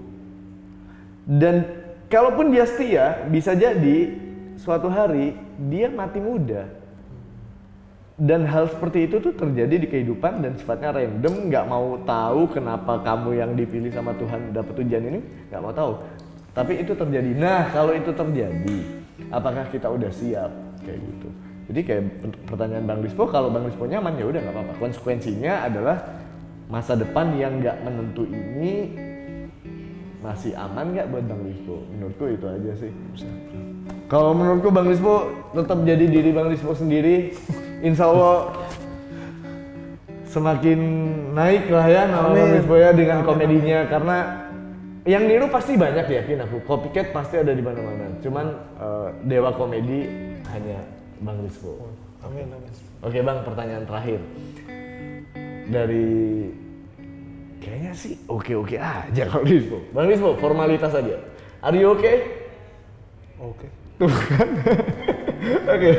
Dan kalaupun dia setia, bisa jadi suatu hari dia mati muda. Dan hal seperti itu tuh terjadi di kehidupan dan sifatnya random, nggak mau tahu kenapa kamu yang dipilih sama Tuhan dapat ujian ini, nggak mau tahu. Tapi itu terjadi. Nah, kalau itu terjadi, apakah kita udah siap kayak gitu? Jadi kayak per- pertanyaan Bang Rispo, kalau Bang Rispo nyaman ya udah nggak apa-apa. Konsekuensinya adalah masa depan yang nggak menentu ini masih aman nggak buat Bang Rispo? Menurutku itu aja sih. Kalau menurutku Bang Rispo tetap jadi diri Bang Rispo sendiri. Insya Allah semakin naik lah ya nama Bang Amin. Rispo ya dengan komedinya karena yang niru pasti banyak yakin aku. Copycat pasti ada di mana-mana. Cuman eh, dewa komedi hanya Bang Rispo. amin amin Oke Bang, pertanyaan terakhir dari kayaknya sih oke-oke aja kalau Rispo. Bang Rispo, formalitas aja. Are you okay? oke Tuh kan. (laughs) Oke.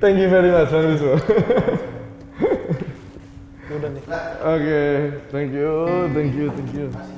Thank you very much, Rispo. udah nih Oke, thank you, thank you, thank you.